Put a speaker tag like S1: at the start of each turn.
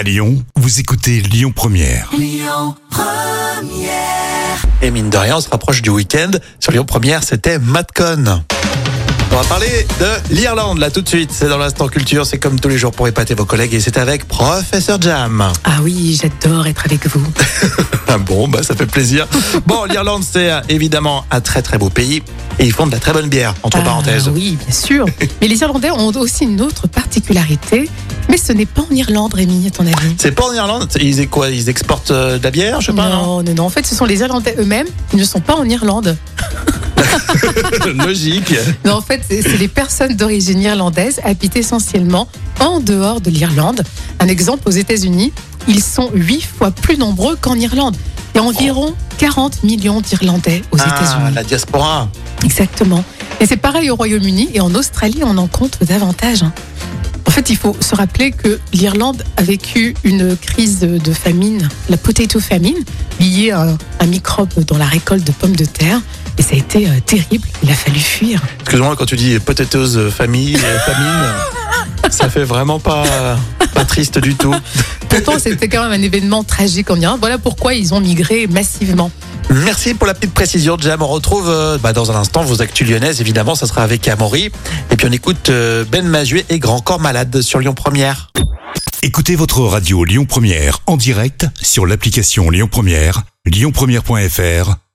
S1: À Lyon, vous écoutez Lyon Première.
S2: Et mine de rien, on se rapproche du week-end. Sur Lyon Première, c'était Matcon. On va parler de l'Irlande là tout de suite. C'est dans l'instant culture. C'est comme tous les jours pour épater vos collègues et c'est avec Professeur Jam.
S3: Ah oui, j'adore être avec vous.
S2: Ah bon, bah ça fait plaisir. Bon, l'Irlande c'est euh, évidemment un très très beau pays et ils font de la très bonne bière entre
S3: Ah
S2: parenthèses.
S3: oui, bien sûr. Mais les Irlandais ont aussi une autre particularité. Mais ce n'est pas en Irlande, Rémi, à ton avis?
S2: C'est pas en Irlande. Ils quoi Ils exportent euh, de la bière, je sais pas.
S3: non, non, non. En fait, ce sont les Irlandais eux-mêmes. Ils ne sont pas en Irlande.
S2: Logique.
S3: Non, en fait, c'est les personnes d'origine irlandaise habitent essentiellement en dehors de l'Irlande. Un exemple, aux États-Unis, ils sont huit fois plus nombreux qu'en Irlande. Il y a environ 40 millions d'Irlandais aux
S2: Ah,
S3: États-Unis.
S2: la diaspora.
S3: Exactement. Et c'est pareil au Royaume-Uni et en Australie, on en compte davantage. hein. En fait, il faut se rappeler que l'Irlande a vécu une crise de famine, la potato famine, liée à un microbe dans la récolte de pommes de terre. Et ça a été euh, terrible. Il a fallu fuir.
S2: Excuse-moi quand tu dis potatoes euh, famille, euh, famine, ça fait vraiment pas pas triste du tout.
S3: Pourtant, c'était quand même un événement tragique en Irlande. Voilà pourquoi ils ont migré massivement.
S2: Merci pour la petite précision, Jam. On retrouve euh, bah, dans un instant vos actus lyonnaises. Évidemment, ça sera avec Amaury. Et puis on écoute euh, Ben Mazuet et Grand Corps Malade sur Lyon Première.
S1: Écoutez votre radio Lyon Première en direct sur l'application Lyon Première, lyonpremière.fr